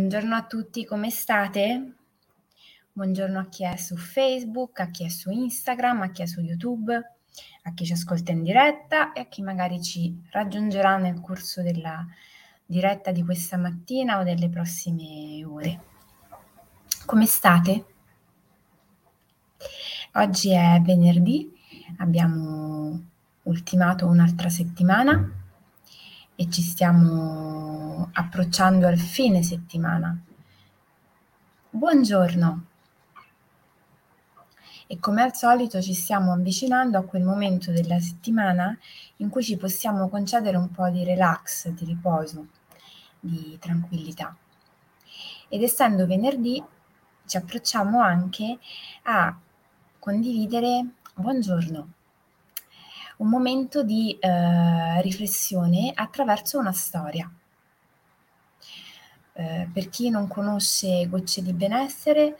Buongiorno a tutti, come state? Buongiorno a chi è su Facebook, a chi è su Instagram, a chi è su YouTube, a chi ci ascolta in diretta e a chi magari ci raggiungerà nel corso della diretta di questa mattina o delle prossime ore. Come state? Oggi è venerdì, abbiamo ultimato un'altra settimana e ci stiamo approcciando al fine settimana. Buongiorno! E come al solito ci stiamo avvicinando a quel momento della settimana in cui ci possiamo concedere un po' di relax, di riposo, di tranquillità. Ed essendo venerdì ci approcciamo anche a condividere buongiorno un momento di eh, riflessione attraverso una storia. Eh, per chi non conosce Gocce di Benessere,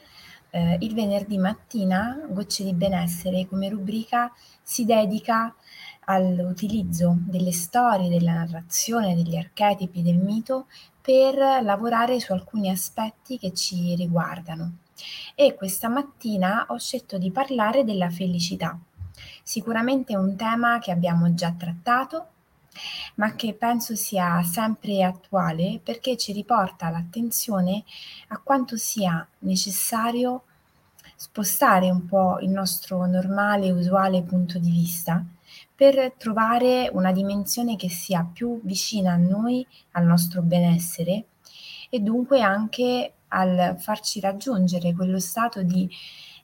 eh, il venerdì mattina Gocce di Benessere come rubrica si dedica all'utilizzo delle storie, della narrazione, degli archetipi, del mito per lavorare su alcuni aspetti che ci riguardano. E questa mattina ho scelto di parlare della felicità Sicuramente è un tema che abbiamo già trattato, ma che penso sia sempre attuale perché ci riporta l'attenzione a quanto sia necessario spostare un po' il nostro normale e usuale punto di vista per trovare una dimensione che sia più vicina a noi, al nostro benessere e dunque anche al farci raggiungere quello stato di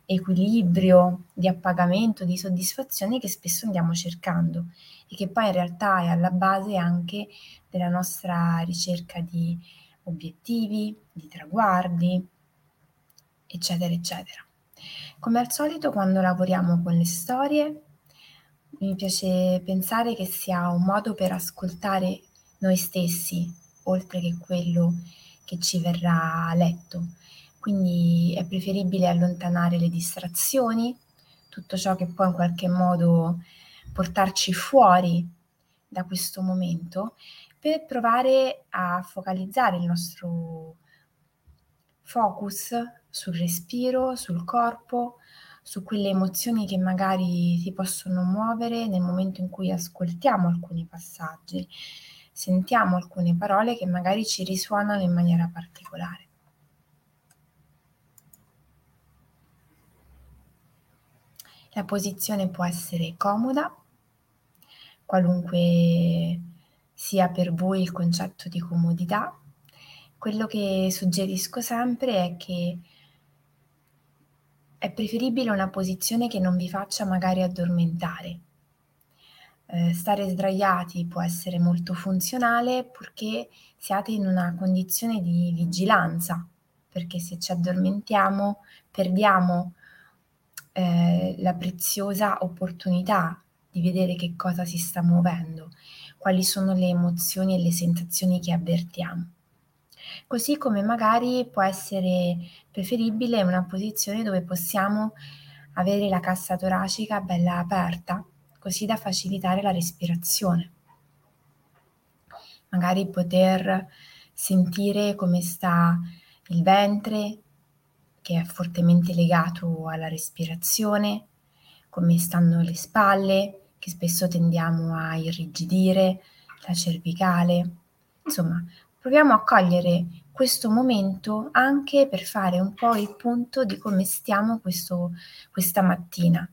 equilibrio, di appagamento, di soddisfazione che spesso andiamo cercando e che poi in realtà è alla base anche della nostra ricerca di obiettivi, di traguardi, eccetera, eccetera. Come al solito quando lavoriamo con le storie mi piace pensare che sia un modo per ascoltare noi stessi, oltre che quello che ci verrà letto, quindi è preferibile allontanare le distrazioni, tutto ciò che può in qualche modo portarci fuori da questo momento per provare a focalizzare il nostro focus sul respiro, sul corpo, su quelle emozioni che magari si possono muovere nel momento in cui ascoltiamo alcuni passaggi, sentiamo alcune parole che magari ci risuonano in maniera particolare. La posizione può essere comoda, qualunque sia per voi il concetto di comodità. Quello che suggerisco sempre è che è preferibile una posizione che non vi faccia magari addormentare. Eh, stare sdraiati può essere molto funzionale purché siate in una condizione di vigilanza, perché se ci addormentiamo perdiamo eh, la preziosa opportunità di vedere che cosa si sta muovendo, quali sono le emozioni e le sensazioni che avvertiamo. Così come magari può essere preferibile una posizione dove possiamo avere la cassa toracica bella aperta, così da facilitare la respirazione. Magari poter sentire come sta il ventre, che è fortemente legato alla respirazione, come stanno le spalle, che spesso tendiamo a irrigidire, la cervicale. Insomma, proviamo a cogliere questo momento anche per fare un po' il punto di come stiamo questo, questa mattina,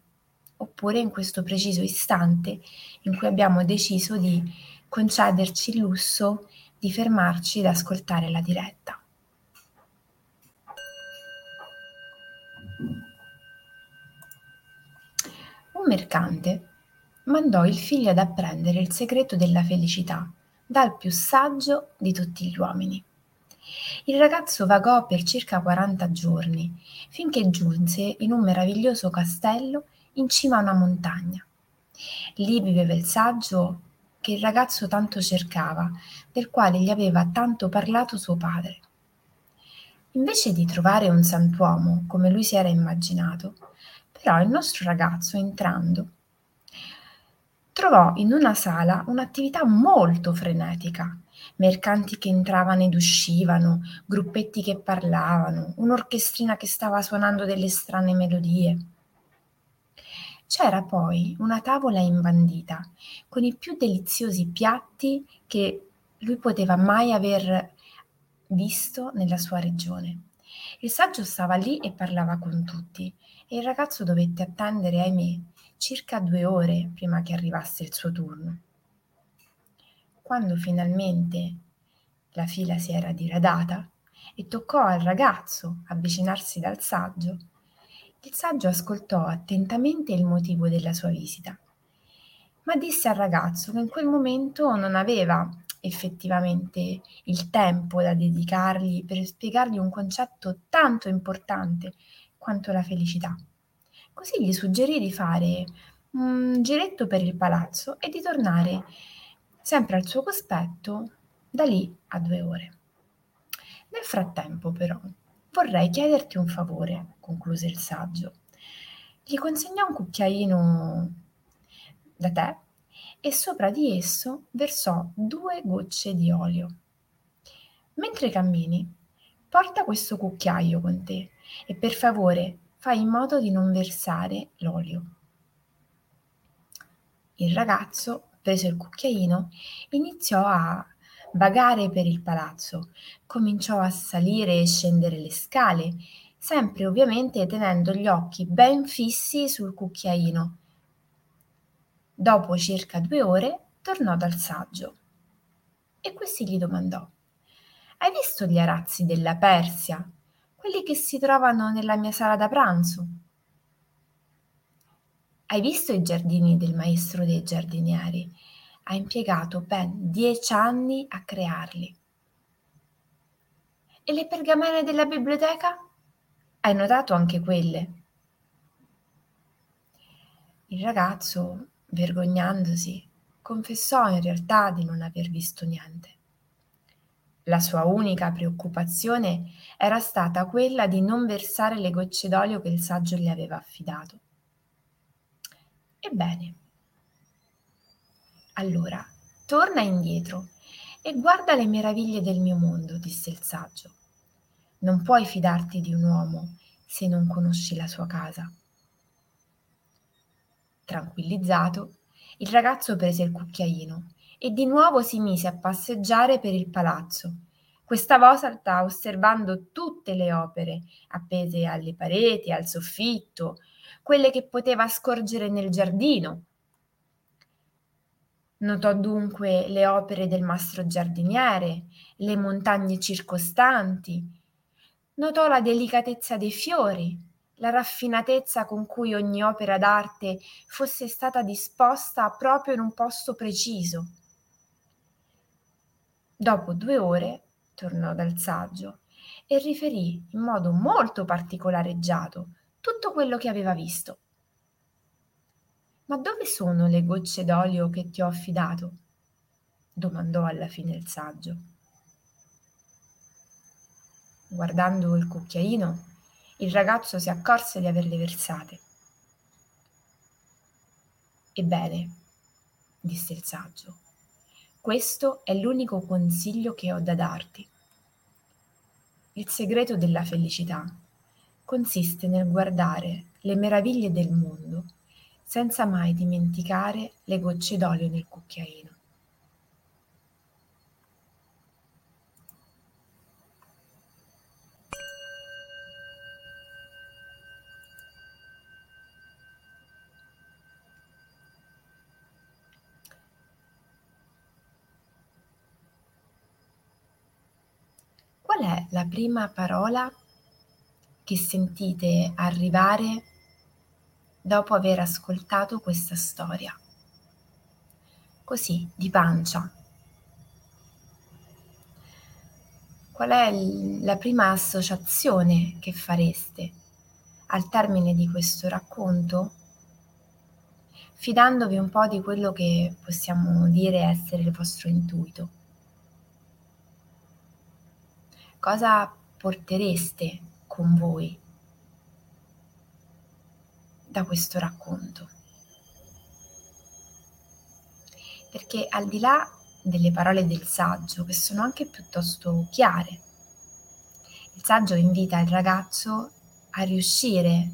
oppure in questo preciso istante in cui abbiamo deciso di concederci il lusso di fermarci ad ascoltare la diretta. Un mercante mandò il figlio ad apprendere il segreto della felicità dal più saggio di tutti gli uomini. Il ragazzo vagò per circa 40 giorni, finché giunse in un meraviglioso castello in cima a una montagna. Lì viveva il saggio che il ragazzo tanto cercava, del quale gli aveva tanto parlato suo padre. Invece di trovare un santuomo come lui si era immaginato, però il nostro ragazzo entrando trovò in una sala un'attività molto frenetica. Mercanti che entravano ed uscivano, gruppetti che parlavano, un'orchestrina che stava suonando delle strane melodie. C'era poi una tavola imbandita con i più deliziosi piatti che lui poteva mai aver visto nella sua regione. Il saggio stava lì e parlava con tutti e il ragazzo dovette attendere, ahimè, circa due ore prima che arrivasse il suo turno. Quando finalmente la fila si era diradata e toccò al ragazzo avvicinarsi dal saggio, il saggio ascoltò attentamente il motivo della sua visita, ma disse al ragazzo che in quel momento non aveva effettivamente il tempo da dedicargli per spiegargli un concetto tanto importante quanto la felicità. Così gli suggerì di fare un giretto per il palazzo e di tornare sempre al suo cospetto da lì a due ore. Nel frattempo, però, vorrei chiederti un favore, concluse il saggio. Gli consegnò un cucchiaino da tè e sopra di esso versò due gocce di olio. Mentre cammini, porta questo cucchiaio con te e per favore fai in modo di non versare l'olio. Il ragazzo, preso il cucchiaino, iniziò a vagare per il palazzo, cominciò a salire e scendere le scale, sempre ovviamente tenendo gli occhi ben fissi sul cucchiaino. Dopo circa due ore tornò dal saggio e questi gli domandò Hai visto gli arazzi della Persia? quelli che si trovano nella mia sala da pranzo. Hai visto i giardini del maestro dei giardinieri? Ha impiegato ben dieci anni a crearli. E le pergamene della biblioteca? Hai notato anche quelle? Il ragazzo, vergognandosi, confessò in realtà di non aver visto niente. La sua unica preoccupazione era stata quella di non versare le gocce d'olio che il saggio gli aveva affidato. Ebbene, allora torna indietro e guarda le meraviglie del mio mondo, disse il saggio. Non puoi fidarti di un uomo se non conosci la sua casa. Tranquillizzato, il ragazzo prese il cucchiaino e di nuovo si mise a passeggiare per il palazzo, questa volta osservando tutte le opere appese alle pareti, al soffitto, quelle che poteva scorgere nel giardino. Notò dunque le opere del mastro giardiniere, le montagne circostanti, notò la delicatezza dei fiori, la raffinatezza con cui ogni opera d'arte fosse stata disposta proprio in un posto preciso Dopo due ore tornò dal saggio e riferì in modo molto particolareggiato tutto quello che aveva visto. Ma dove sono le gocce d'olio che ti ho affidato? domandò alla fine il saggio. Guardando il cucchiaino, il ragazzo si accorse di averle versate. Ebbene, disse il saggio, questo è l'unico consiglio che ho da darti. Il segreto della felicità consiste nel guardare le meraviglie del mondo senza mai dimenticare le gocce d'olio nel cucchiaino. Qual è la prima parola che sentite arrivare dopo aver ascoltato questa storia? Così, di pancia. Qual è la prima associazione che fareste al termine di questo racconto? Fidandovi un po' di quello che possiamo dire essere il vostro intuito. Cosa portereste con voi da questo racconto? perché al di là delle parole del saggio, che sono anche piuttosto chiare, il saggio invita il ragazzo a riuscire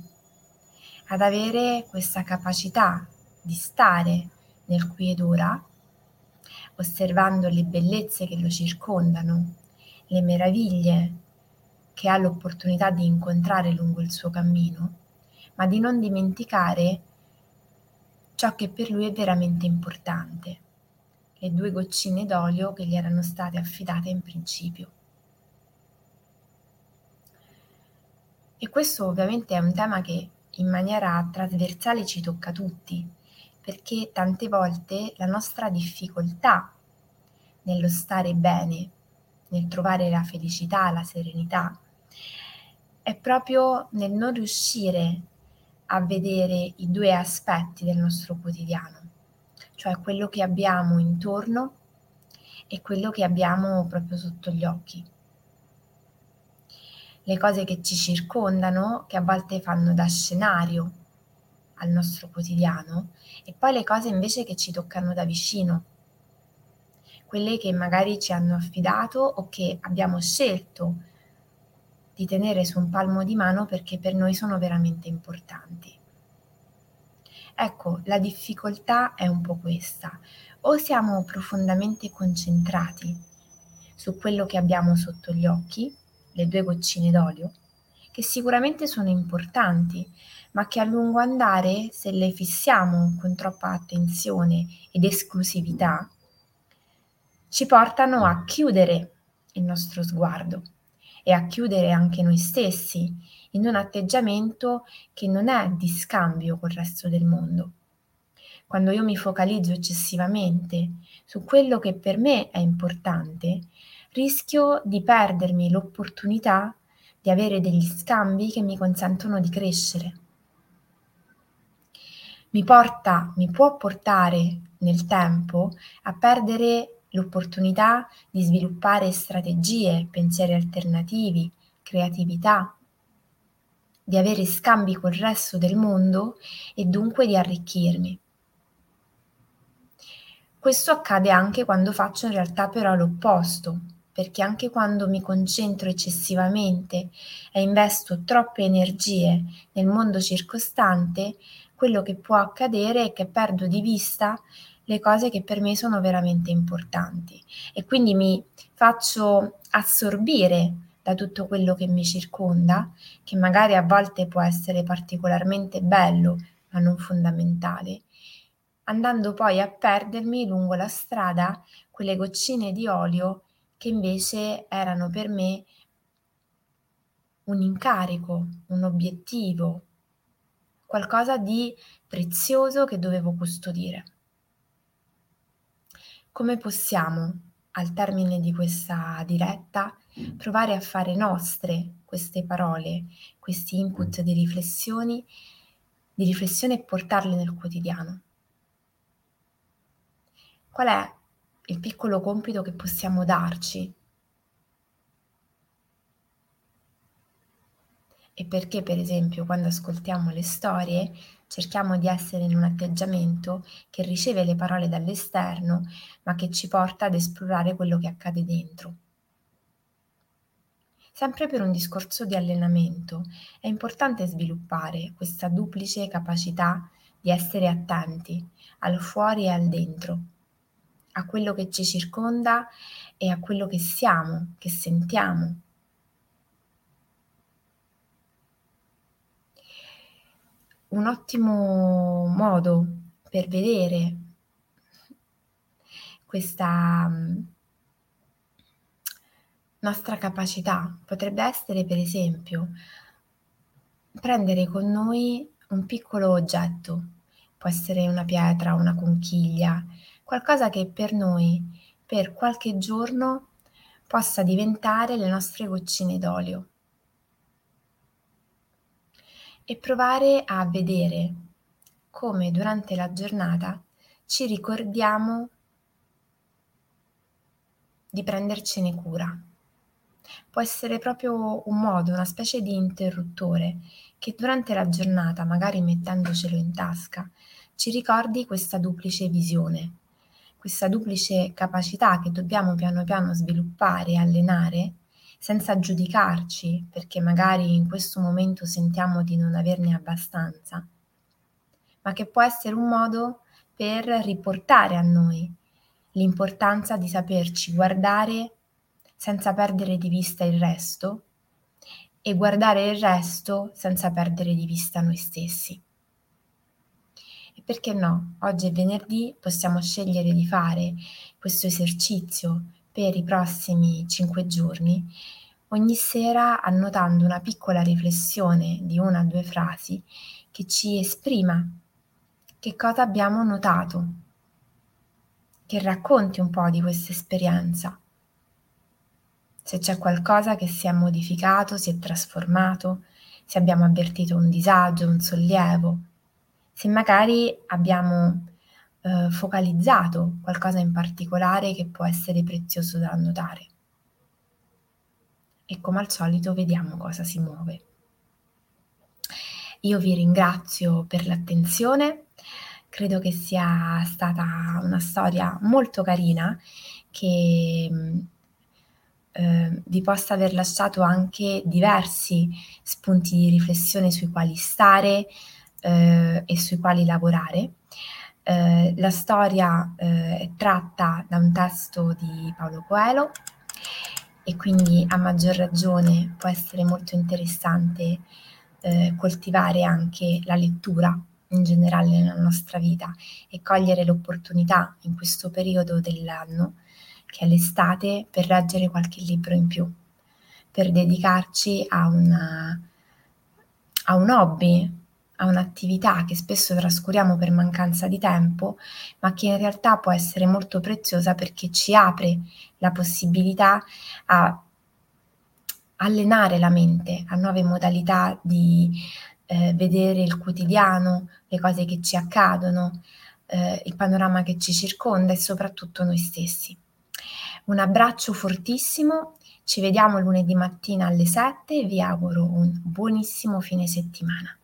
ad avere questa capacità di stare nel qui ed ora, osservando le bellezze che lo circondano, le meraviglie che ha l'opportunità di incontrare lungo il suo cammino, ma di non dimenticare ciò che per lui è veramente importante, le due goccine d'olio che gli erano state affidate in principio. E questo ovviamente è un tema che in maniera trasversale ci tocca tutti, perché tante volte la nostra difficoltà nello stare bene, nel trovare la felicità, la serenità, è proprio nel non riuscire a vedere i due aspetti del nostro quotidiano, cioè quello che abbiamo intorno e quello che abbiamo proprio sotto gli occhi. Le cose che ci circondano, che a volte fanno da scenario al nostro quotidiano, e poi le cose invece che ci toccano da vicino, quelle che magari ci hanno affidato o che abbiamo scelto di tenere su un palmo di mano perché per noi sono veramente importanti. Ecco, la difficoltà è un po' questa. O siamo profondamente concentrati su quello che abbiamo sotto gli occhi, le due goccine d'olio, che sicuramente sono importanti, ma che a lungo andare, se le fissiamo con troppa attenzione ed esclusività, ci portano a chiudere il nostro sguardo e a chiudere anche noi stessi in un atteggiamento che non è di scambio col resto del mondo. Quando io mi focalizzo eccessivamente su quello che per me è importante, rischio di perdermi l'opportunità di avere degli scambi che mi consentono di crescere. Mi porta, mi può portare nel tempo a perdere l'opportunità di sviluppare strategie, pensieri alternativi, creatività, di avere scambi col resto del mondo e dunque di arricchirmi. Questo accade anche quando faccio in realtà però l'opposto, perché anche quando mi concentro eccessivamente e investo troppe energie nel mondo circostante, quello che può accadere è che perdo di vista le cose che per me sono veramente importanti e quindi mi faccio assorbire da tutto quello che mi circonda, che magari a volte può essere particolarmente bello, ma non fondamentale, andando poi a perdermi lungo la strada quelle goccine di olio che invece erano per me un incarico, un obiettivo, qualcosa di prezioso che dovevo custodire. Come possiamo, al termine di questa diretta, provare a fare nostre queste parole, questi input di riflessioni, di riflessione e portarle nel quotidiano? Qual è il piccolo compito che possiamo darci e perché, per esempio, quando ascoltiamo le storie cerchiamo di essere in un atteggiamento che riceve le parole dall'esterno, ma che ci porta ad esplorare quello che accade dentro. Sempre per un discorso di allenamento, è importante sviluppare questa duplice capacità di essere attenti al fuori e al dentro, a quello che ci circonda e a quello che siamo, che sentiamo, un ottimo modo per vedere questa mm, nostra capacità. Potrebbe essere, per esempio, prendere con noi un piccolo oggetto, può essere una pietra, una conchiglia, qualcosa che per noi, per qualche giorno, possa diventare le nostre goccine d'olio e provare a vedere come durante la giornata ci ricordiamo di prendercene cura. Può essere proprio un modo, una specie di interruttore che durante la giornata, magari mettendocelo in tasca, ci ricordi questa duplice visione, questa duplice capacità che dobbiamo piano piano sviluppare e allenare senza giudicarci perché magari in questo momento sentiamo di non averne abbastanza, ma che può essere un modo per riportare a noi l'importanza di saperci guardare senza perdere di vista il resto e guardare il resto senza perdere di vista noi stessi. E perché no? Oggi è venerdì, possiamo scegliere di fare questo esercizio per i prossimi cinque giorni, ogni sera annotando una piccola riflessione di una o due frasi che ci esprima che cosa abbiamo notato, che racconti un po' di questa esperienza. Se c'è qualcosa che si è modificato, si è trasformato, se abbiamo avvertito un disagio, un sollievo, se magari abbiamo eh, focalizzato qualcosa in particolare che può essere prezioso da annotare. E come al solito vediamo cosa si muove. Io vi ringrazio per l'attenzione, credo che sia stata una storia molto carina che eh, vi possa aver lasciato anche diversi spunti di riflessione sui quali stare eh, e sui quali lavorare. Eh, la storia eh, è tratta da un testo di Paolo Coelho e quindi a maggior ragione può essere molto interessante eh, coltivare anche la lettura in generale nella nostra vita e cogliere l'opportunità in questo periodo dell'anno che è l'estate, per leggere qualche libro in più, per dedicarci a, una, a un hobby, a un'attività che spesso trascuriamo per mancanza di tempo, ma che in realtà può essere molto preziosa perché ci apre la possibilità a allenare la mente a nuove modalità di eh, vedere il quotidiano, le cose che ci accadono, eh, il panorama che ci circonda e soprattutto noi stessi. Un abbraccio fortissimo, ci vediamo lunedì mattina alle 7 e vi auguro un buonissimo fine settimana.